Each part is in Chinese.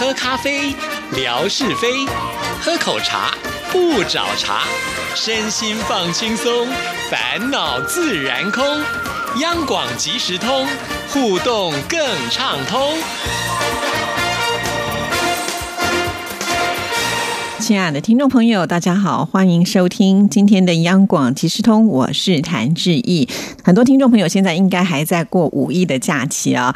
喝咖啡，聊是非；喝口茶，不找茬。身心放轻松，烦恼自然空。央广即时通，互动更畅通。亲爱的听众朋友，大家好，欢迎收听今天的央广即时通，我是谭志毅。很多听众朋友现在应该还在过五一的假期啊。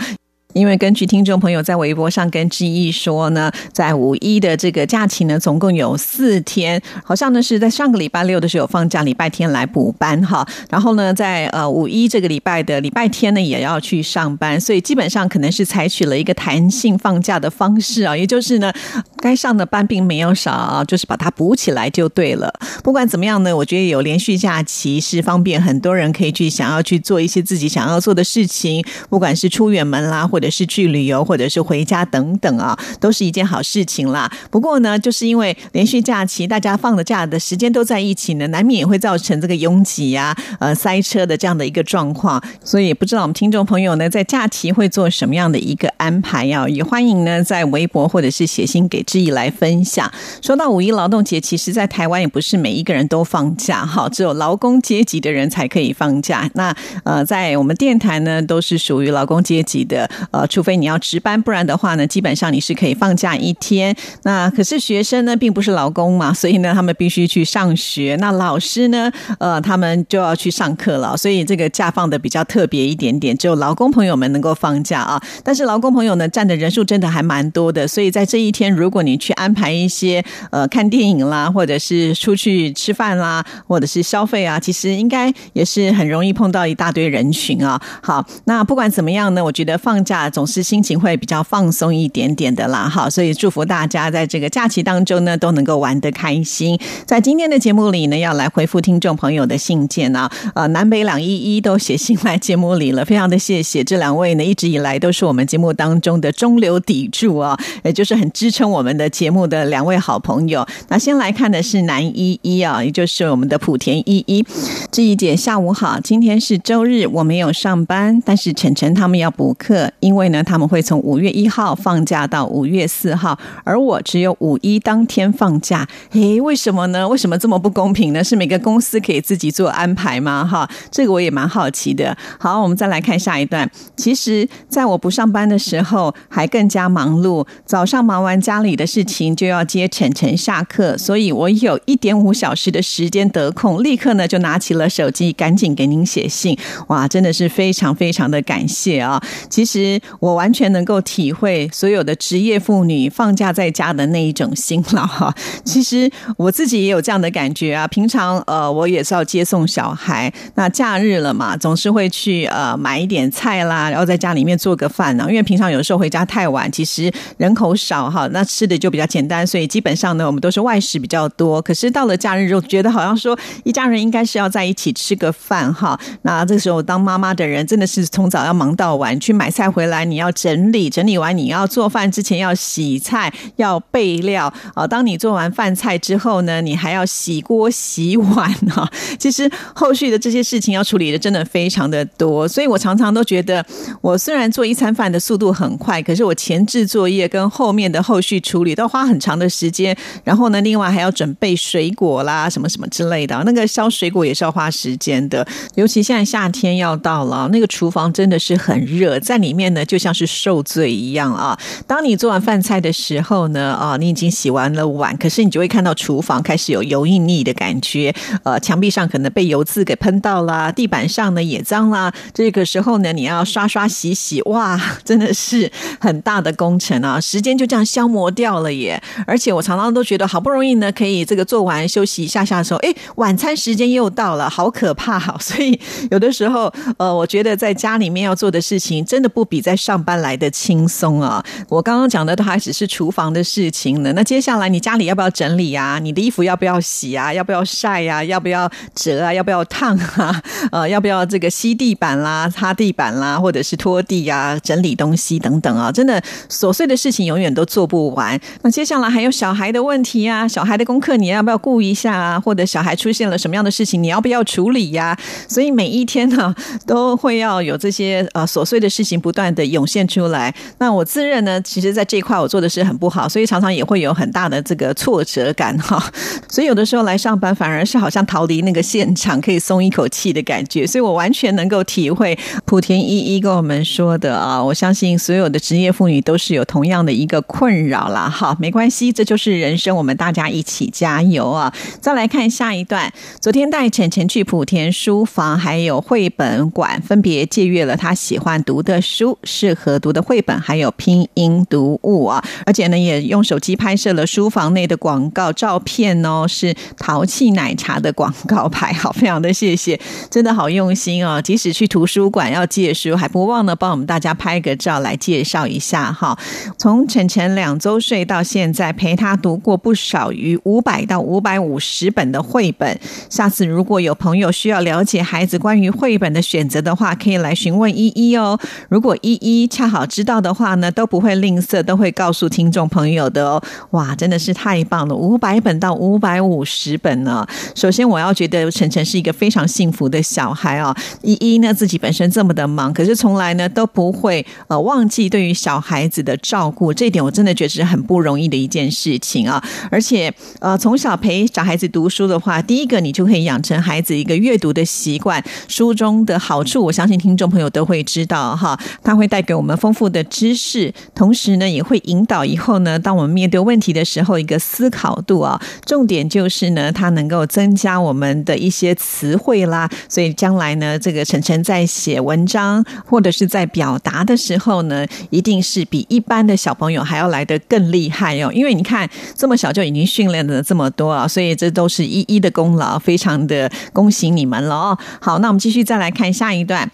因为根据听众朋友在微博上跟志毅说呢，在五一的这个假期呢，总共有四天，好像呢是在上个礼拜六的时候放假，礼拜天来补班哈。然后呢，在呃五一这个礼拜的礼拜天呢，也要去上班，所以基本上可能是采取了一个弹性放假的方式啊，也就是呢，该上的班并没有少，就是把它补起来就对了。不管怎么样呢，我觉得有连续假期是方便很多人可以去想要去做一些自己想要做的事情，不管是出远门啦，或或者是去旅游，或者是回家等等啊，都是一件好事情啦。不过呢，就是因为连续假期，大家放的假的时间都在一起呢，难免也会造成这个拥挤呀、呃塞车的这样的一个状况。所以不知道我们听众朋友呢，在假期会做什么样的一个安排呀？也欢迎呢，在微博或者是写信给志毅来分享。说到五一劳动节，其实，在台湾也不是每一个人都放假哈，只有劳工阶级的人才可以放假。那呃，在我们电台呢，都是属于劳工阶级的。呃，除非你要值班，不然的话呢，基本上你是可以放假一天。那可是学生呢，并不是劳工嘛，所以呢，他们必须去上学。那老师呢，呃，他们就要去上课了，所以这个假放的比较特别一点点，只有劳工朋友们能够放假啊。但是劳工朋友呢，占的人数真的还蛮多的，所以在这一天，如果你去安排一些呃看电影啦，或者是出去吃饭啦，或者是消费啊，其实应该也是很容易碰到一大堆人群啊。好，那不管怎么样呢，我觉得放假。总是心情会比较放松一点点的啦，哈，所以祝福大家在这个假期当中呢，都能够玩得开心。在今天的节目里呢，要来回复听众朋友的信件啊，呃，南北两一一都写信来节目里了，非常的谢谢这两位呢，一直以来都是我们节目当中的中流砥柱啊，也就是很支撑我们的节目的两位好朋友。那先来看的是南一一啊，也就是我们的莆田一一，志怡姐下午好，今天是周日，我没有上班，但是晨晨他们要补课。因因为呢，他们会从五月一号放假到五月四号，而我只有五一当天放假。诶，为什么呢？为什么这么不公平呢？是每个公司可以自己做安排吗？哈，这个我也蛮好奇的。好，我们再来看下一段。其实，在我不上班的时候，还更加忙碌。早上忙完家里的事情，就要接晨晨下课，所以我有一点五小时的时间得空，立刻呢就拿起了手机，赶紧给您写信。哇，真的是非常非常的感谢啊！其实。我完全能够体会所有的职业妇女放假在家的那一种辛劳哈。其实我自己也有这样的感觉啊。平常呃，我也是要接送小孩，那假日了嘛，总是会去呃买一点菜啦，然后在家里面做个饭呢。因为平常有时候回家太晚，其实人口少哈，那吃的就比较简单，所以基本上呢，我们都是外食比较多。可是到了假日就觉得好像说一家人应该是要在一起吃个饭哈。那这时候当妈妈的人真的是从早要忙到晚，去买菜回。来来你要整理，整理完你要做饭之前要洗菜，要备料啊。当你做完饭菜之后呢，你还要洗锅洗碗啊。其实后续的这些事情要处理的真的非常的多，所以我常常都觉得，我虽然做一餐饭的速度很快，可是我前置作业跟后面的后续处理都花很长的时间。然后呢，另外还要准备水果啦，什么什么之类的，那个削水果也是要花时间的。尤其现在夏天要到了，那个厨房真的是很热，在里面。呢，就像是受罪一样啊！当你做完饭菜的时候呢，啊，你已经洗完了碗，可是你就会看到厨房开始有油腻腻的感觉，呃，墙壁上可能被油渍给喷到啦，地板上呢也脏啦。这个时候呢，你要刷刷洗洗，哇，真的是很大的工程啊！时间就这样消磨掉了耶！而且我常常都觉得，好不容易呢可以这个做完休息一下下的时候，哎，晚餐时间又到了，好可怕！所以有的时候，呃，我觉得在家里面要做的事情，真的不比。在上班来的轻松啊！我刚刚讲的都还只是厨房的事情呢。那接下来你家里要不要整理啊？你的衣服要不要洗啊？要不要晒呀？要不要折啊？要不要烫啊？呃，要不要这个吸地板啦、擦地板啦，或者是拖地啊、整理东西等等啊？真的琐碎的事情永远都做不完。那接下来还有小孩的问题啊，小孩的功课你要不要顾一下啊？或者小孩出现了什么样的事情，你要不要处理呀？所以每一天呢，都会要有这些呃琐碎的事情不断。的涌现出来。那我自认呢，其实在这一块我做的是很不好，所以常常也会有很大的这个挫折感哈。所以有的时候来上班反而是好像逃离那个现场，可以松一口气的感觉。所以我完全能够体会莆田一一跟我们说的啊，我相信所有的职业妇女都是有同样的一个困扰啦。好，没关系，这就是人生，我们大家一起加油啊！再来看下一段，昨天带浅浅去莆田书房还有绘本馆，分别借阅了他喜欢读的书、适合读的绘本，还有拼音读物啊！而且呢，也用手机拍摄了书房内的广告照片哦，是淘气奶茶的广告牌，好，非常的谢谢，真的好用心哦！即使去图书馆要借书，还不忘呢帮我们大家拍个照来介绍一下哈。从晨晨两周岁到现在，陪他读过不少于五百到五百五十本的绘本。下次如果有朋友需要了解孩子关于绘本的选择的话，可以来询问依依哦。如果依依恰好知道的话呢，都不会吝啬，都会告诉听众朋友的哦。哇，真的是太棒了，五百本到五百五十本呢。首先，我要觉得晨晨是一个非常幸福的小孩哦。依依呢，自己本身这么的忙，可是从来呢都不会呃忘记对于小孩子的照顾，这一点我真的觉得是很不容易的一件事情啊。而且呃，从小陪小孩子读书的话，第一个你就可以养成孩子一个阅读的习惯。书中的好处，我相信听众朋友都会知道哈，他会会带给我们丰富的知识，同时呢，也会引导以后呢，当我们面对问题的时候，一个思考度啊。重点就是呢，它能够增加我们的一些词汇啦。所以将来呢，这个晨晨在写文章或者是在表达的时候呢，一定是比一般的小朋友还要来得更厉害哦。因为你看这么小就已经训练了这么多啊，所以这都是一一的功劳，非常的恭喜你们了哦。好，那我们继续再来看下一段。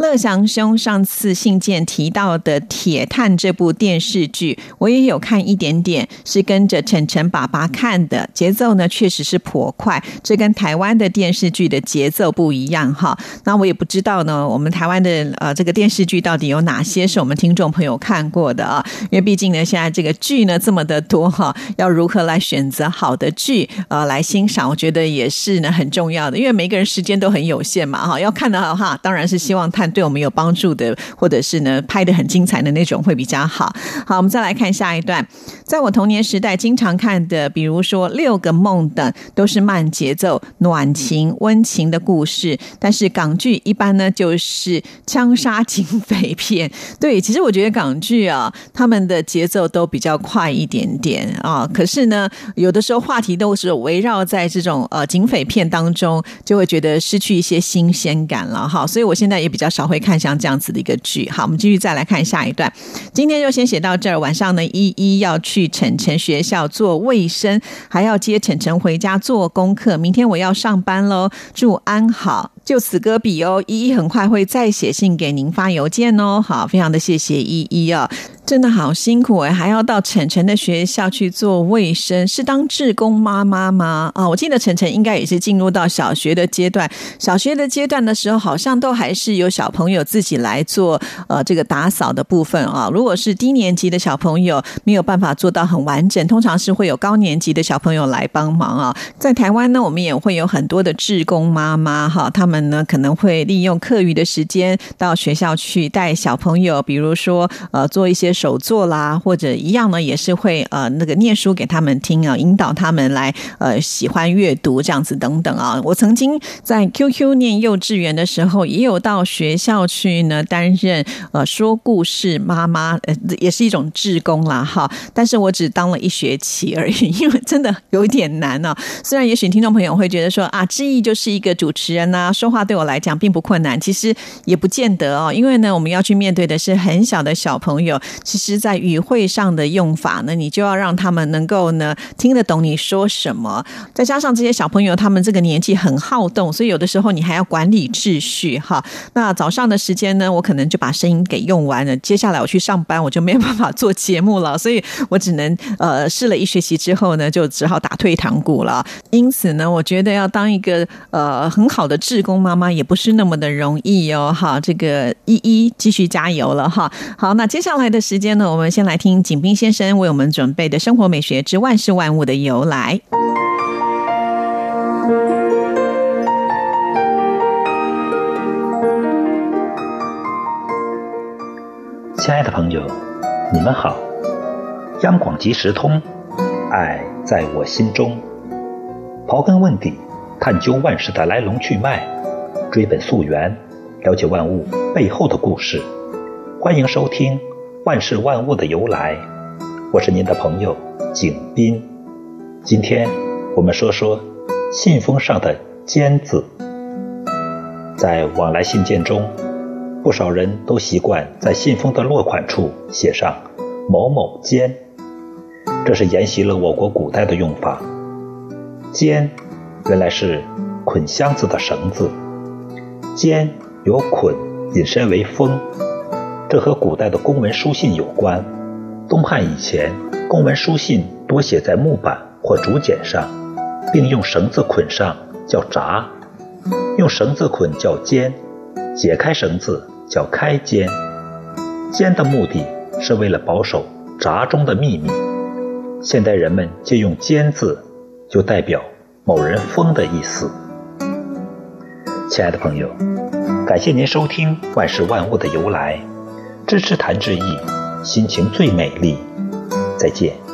乐祥兄上次信件提到的《铁探》这部电视剧，我也有看一点点，是跟着晨晨爸爸看的，节奏呢确实是颇快，这跟台湾的电视剧的节奏不一样哈。那我也不知道呢，我们台湾的呃这个电视剧到底有哪些是我们听众朋友看过的啊？因为毕竟呢，现在这个剧呢这么的多哈，要如何来选择好的剧呃来欣赏，我觉得也是呢很重要的，因为每个人时间都很有限嘛哈，要看的话，当然是希望探对我们有帮助的，或者是呢拍的很精彩的那种会比较好。好，我们再来看下一段。在我童年时代经常看的，比如说《六个梦》等，都是慢节奏、暖情、温情的故事。但是港剧一般呢就是枪杀警匪片。对，其实我觉得港剧啊，他们的节奏都比较快一点点啊。可是呢，有的时候话题都是围绕在这种呃警匪片当中，就会觉得失去一些新鲜感了哈。所以我现在也比较少。少会看像这样子的一个剧，好，我们继续再来看下一段。今天就先写到这儿，晚上呢，依依要去晨晨学校做卫生，还要接晨晨回家做功课。明天我要上班喽，祝安好，就此搁笔哦。依依很快会再写信给您发邮件哦。好，非常的谢谢依依哦。真的好辛苦哎，还要到晨晨的学校去做卫生，是当志工妈妈吗？啊，我记得晨晨应该也是进入到小学的阶段，小学的阶段的时候，好像都还是有小朋友自己来做呃这个打扫的部分啊。如果是低年级的小朋友没有办法做到很完整，通常是会有高年级的小朋友来帮忙啊。在台湾呢，我们也会有很多的志工妈妈哈，他们呢可能会利用课余的时间到学校去带小朋友，比如说呃做一些。手作啦，或者一样呢，也是会呃那个念书给他们听啊，引导他们来呃喜欢阅读这样子等等啊。我曾经在 QQ 念幼稚园的时候，也有到学校去呢担任呃说故事妈妈，呃也是一种志工啦哈。但是我只当了一学期而已，因为真的有点难啊。虽然也许听众朋友会觉得说啊，志毅就是一个主持人呐，说话对我来讲并不困难，其实也不见得哦，因为呢，我们要去面对的是很小的小朋友。其实，在语汇上的用法呢，你就要让他们能够呢听得懂你说什么。再加上这些小朋友，他们这个年纪很好动，所以有的时候你还要管理秩序哈。那早上的时间呢，我可能就把声音给用完了。接下来我去上班，我就没有办法做节目了，所以我只能呃试了一学期之后呢，就只好打退堂鼓了。因此呢，我觉得要当一个呃很好的志工妈妈，也不是那么的容易哦。哈，这个一一继续加油了哈。好，那接下来的时。间呢，我们先来听景斌先生为我们准备的《生活美学之万事万物的由来》。亲爱的朋友，你们好！央广即时通，爱在我心中。刨根问底，探究万事的来龙去脉，追本溯源，了解万物背后的故事。欢迎收听《万事万物的由来》，我是您的朋友景斌。今天我们说说信封上的“笺”字，在往来信件中。不少人都习惯在信封的落款处写上“某某笺”，这是沿袭了我国古代的用法。笺原来是捆箱子的绳子，笺由捆引申为封，这和古代的公文书信有关。东汉以前，公文书信多写在木板或竹简上，并用绳子捆上，叫札；用绳子捆叫笺。解开绳子叫开笺，笺的目的是为了保守札中的秘密。现代人们借用“笺”字，就代表某人疯的意思。亲爱的朋友，感谢您收听《万事万物的由来》，支持谭志毅，心情最美丽。再见。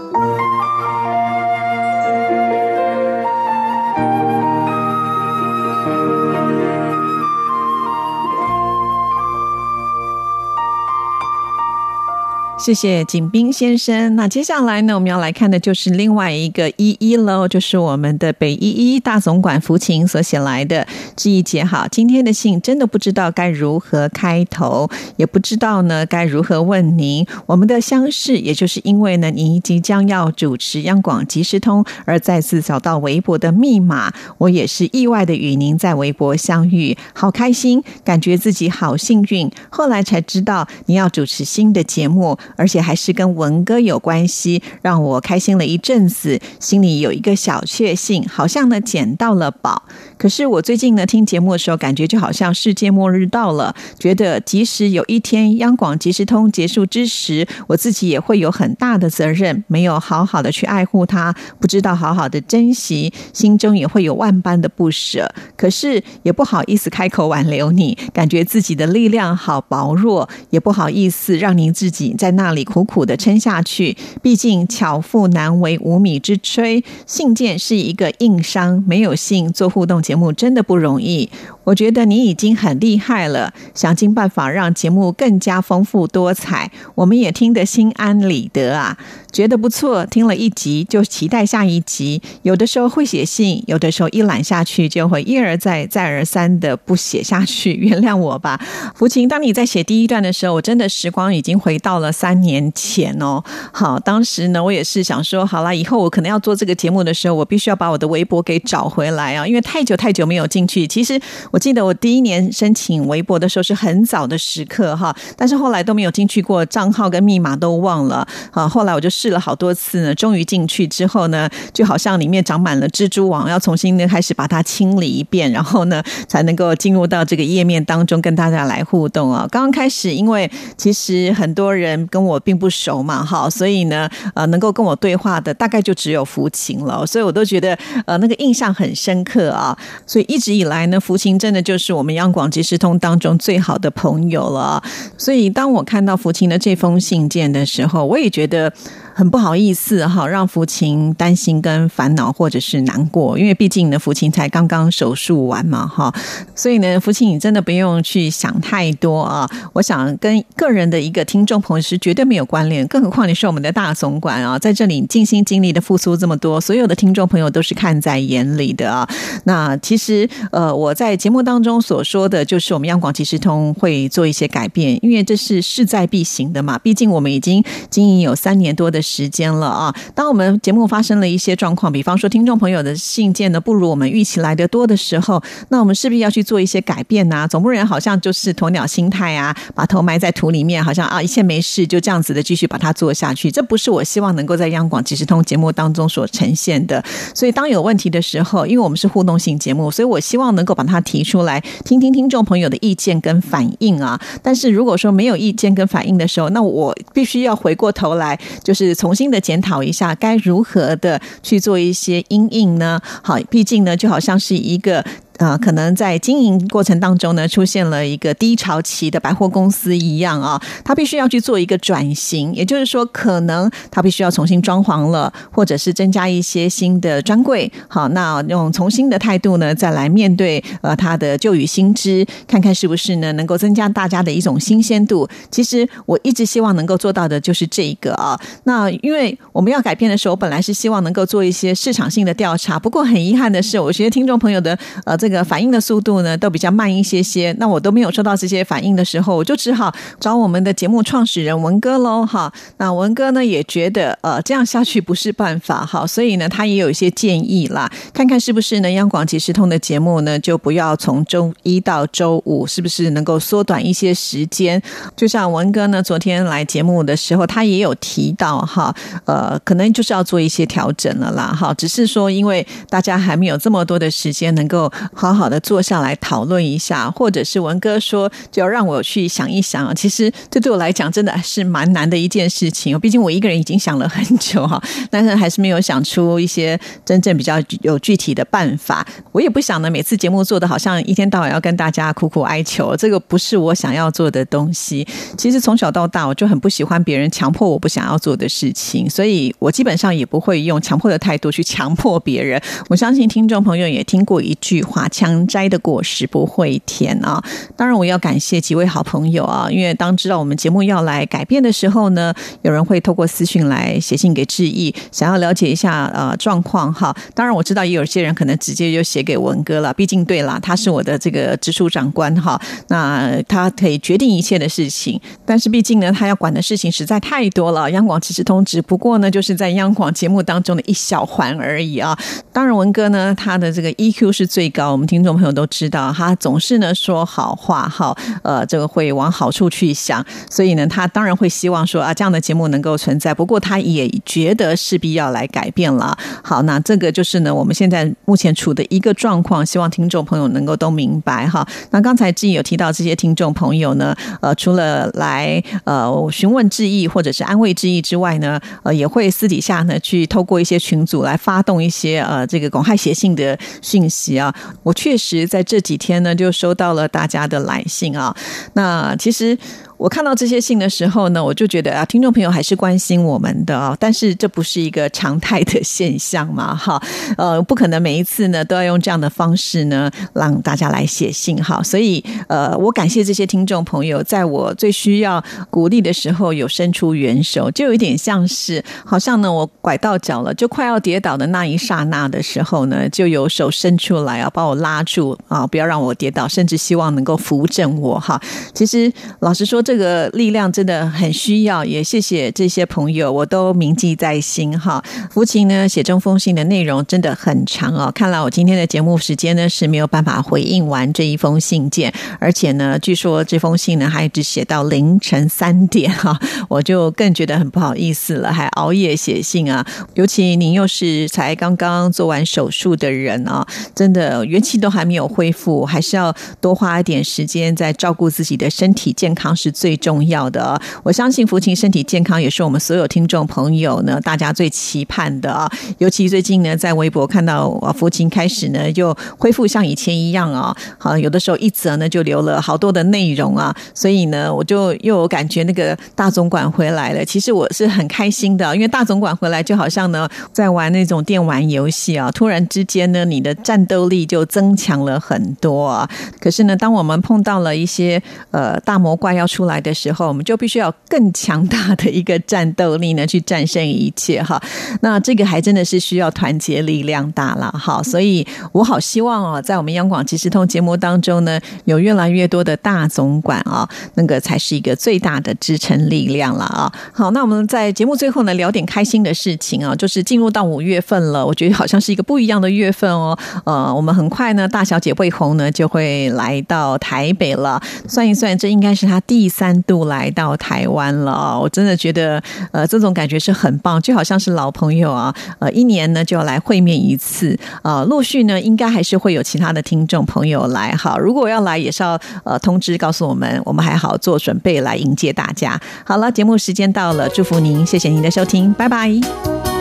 谢谢景斌先生。那接下来呢，我们要来看的就是另外一个一一喽，就是我们的北一一大总管福琴所写来的志毅姐好，今天的信真的不知道该如何开头，也不知道呢该如何问您。我们的相识，也就是因为呢，您即将要主持央广即时通，而再次找到微博的密码。我也是意外的与您在微博相遇，好开心，感觉自己好幸运。后来才知道您要主持新的节目。而且还是跟文哥有关系，让我开心了一阵子，心里有一个小确幸，好像呢捡到了宝。可是我最近呢听节目的时候，感觉就好像世界末日到了，觉得即使有一天央广即时通结束之时，我自己也会有很大的责任，没有好好的去爱护它，不知道好好的珍惜，心中也会有万般的不舍。可是也不好意思开口挽留你，感觉自己的力量好薄弱，也不好意思让您自己在那。里苦苦的撑下去，毕竟巧妇难为无米之炊。信件是一个硬伤，没有信做互动节目真的不容易。我觉得你已经很厉害了，想尽办法让节目更加丰富多彩，我们也听得心安理得啊。觉得不错，听了一集就期待下一集。有的时候会写信，有的时候一懒下去就会一而再、再而三的不写下去。原谅我吧，福琴。当你在写第一段的时候，我真的时光已经回到了三年前哦。好，当时呢，我也是想说，好了，以后我可能要做这个节目的时候，我必须要把我的微博给找回来啊，因为太久太久没有进去。其实我记得我第一年申请微博的时候是很早的时刻哈，但是后来都没有进去过，账号跟密码都忘了。啊，后来我就试。了好多次呢，终于进去之后呢，就好像里面长满了蜘蛛网，要重新的开始把它清理一遍，然后呢，才能够进入到这个页面当中跟大家来互动啊。刚刚开始，因为其实很多人跟我并不熟嘛，哈，所以呢，呃，能够跟我对话的大概就只有福琴了，所以我都觉得呃那个印象很深刻啊。所以一直以来呢，福琴真的就是我们央广即时通当中最好的朋友了。所以当我看到福清的这封信件的时候，我也觉得。很不好意思哈，让福琴担心跟烦恼或者是难过，因为毕竟呢，福琴才刚刚手术完嘛哈，所以呢，福琴你真的不用去想太多啊。我想跟个人的一个听众朋友是绝对没有关联，更何况你是我们的大总管啊，在这里尽心尽力的付出这么多，所有的听众朋友都是看在眼里的啊。那其实呃，我在节目当中所说的就是我们央广即时通会做一些改变，因为这是势在必行的嘛，毕竟我们已经经营有三年多的。时间了啊！当我们节目发生了一些状况，比方说听众朋友的信件呢不如我们预期来的多的时候，那我们势必要去做一些改变呐。总不能好像就是鸵鸟心态啊，把头埋在土里面，好像啊一切没事，就这样子的继续把它做下去。这不是我希望能够在央广即时通节目当中所呈现的。所以当有问题的时候，因为我们是互动性节目，所以我希望能够把它提出来，听听听众朋友的意见跟反应啊。但是如果说没有意见跟反应的时候，那我必须要回过头来，就是。重新的检讨一下，该如何的去做一些阴影呢？好，毕竟呢，就好像是一个。呃，可能在经营过程当中呢，出现了一个低潮期的百货公司一样啊，它必须要去做一个转型，也就是说，可能它必须要重新装潢了，或者是增加一些新的专柜。好，那用重新的态度呢，再来面对呃它的旧与新知，看看是不是呢能够增加大家的一种新鲜度。其实我一直希望能够做到的就是这一个啊。那因为我们要改变的时候，本来是希望能够做一些市场性的调查，不过很遗憾的是，我觉得听众朋友的呃这个反应的速度呢都比较慢一些些。那我都没有收到这些反应的时候，我就只好找我们的节目创始人文哥喽哈。那文哥呢也觉得呃这样下去不是办法哈，所以呢他也有一些建议啦，看看是不是呢央广即时通的节目呢就不要从周一到周五，是不是能够缩短一些时间？就像文哥呢昨天来节目的时候，他也有提到哈，呃可能就是要做一些调整了啦哈，只是说因为大家还没有这么多的时间能够好好的坐下来讨论一下，或者是文哥说就要让我去想一想，其实这对我来讲真的是蛮难的一件事情，毕竟我一个人已经想了很久哈，但是还是没有想出一些真正比较有具体的办法。我也不想呢，每次节目做的好像一天到晚要跟大家苦苦哀求，这个不是我想要做的东西。其实从小到大，我就很不喜欢别人强迫我不想要做的事情，所以我基本上也不会用强迫的态度去强迫别人。我相信听众朋友也听过一句话：“强摘的果实不会甜啊。”当然，我要感谢几位好朋友啊，因为当知道我们节目要来改变的时候呢，有人会透过私讯来写信给致意，想要了解一下呃状况哈。当然，我知道也有些人可能直接就写给文哥了，毕竟对啦，他是我的这个直属长官哈，那他可以决定一切的事情。但是毕竟呢，他要管的事情实在太多了。央广其实通只不过呢，就是在央广节目当中的一小环而已啊。当然，文哥呢，他的这个 EQ 是最高，我们听众朋友都知道，他总是呢说好话哈，呃，这个会往好处去想，所以呢，他当然会希望说啊，这样的节目能够存在。不过，他也觉得势必要来改变了。好，那这个就是呢，我们现在目前处的一个状况，希望听众朋友能够都明白哈。那刚才志毅有提到这些听众朋友呢，呃，除了来呃询问志毅或者是安慰志毅之外呢，呃，也会私底下呢去透过一些群组来发动一些呃这个公害写信的讯息啊。我确实在这几天呢就收到了大家的来信啊。那其实。我看到这些信的时候呢，我就觉得啊，听众朋友还是关心我们的啊，但是这不是一个常态的现象嘛，哈，呃，不可能每一次呢都要用这样的方式呢让大家来写信哈，所以呃，我感谢这些听众朋友，在我最需要鼓励的时候有伸出援手，就有一点像是好像呢我拐到脚了，就快要跌倒的那一刹那的时候呢，就有手伸出来啊，把我拉住啊，不要让我跌倒，甚至希望能够扶正我哈。其实老实说。这个力量真的很需要，也谢谢这些朋友，我都铭记在心哈。福琴呢写这封信的内容真的很长哦，看来我今天的节目时间呢是没有办法回应完这一封信件，而且呢，据说这封信呢还一直写到凌晨三点哈，我就更觉得很不好意思了，还熬夜写信啊。尤其您又是才刚刚做完手术的人啊，真的元气都还没有恢复，还是要多花一点时间在照顾自己的身体健康是。最重要的啊，我相信福琴身体健康也是我们所有听众朋友呢，大家最期盼的啊。尤其最近呢，在微博看到啊福琴开始呢，又恢复像以前一样啊，好有的时候一则呢就留了好多的内容啊，所以呢，我就又有感觉那个大总管回来了。其实我是很开心的，因为大总管回来就好像呢在玩那种电玩游戏啊，突然之间呢，你的战斗力就增强了很多啊。可是呢，当我们碰到了一些呃大魔怪要出来的时候，我们就必须要更强大的一个战斗力呢，去战胜一切哈。那这个还真的是需要团结力量大了哈。所以我好希望哦，在我们央广即时通节目当中呢，有越来越多的大总管啊，那个才是一个最大的支撑力量了啊。好，那我们在节目最后呢，聊点开心的事情啊，就是进入到五月份了，我觉得好像是一个不一样的月份哦。呃，我们很快呢，大小姐魏红呢就会来到台北了。算一算，这应该是她第。三度来到台湾了我真的觉得呃这种感觉是很棒，就好像是老朋友啊，呃一年呢就要来会面一次啊，陆续呢应该还是会有其他的听众朋友来哈，如果要来也是要呃通知告诉我们，我们还好做准备来迎接大家。好了，节目时间到了，祝福您，谢谢您的收听，拜拜。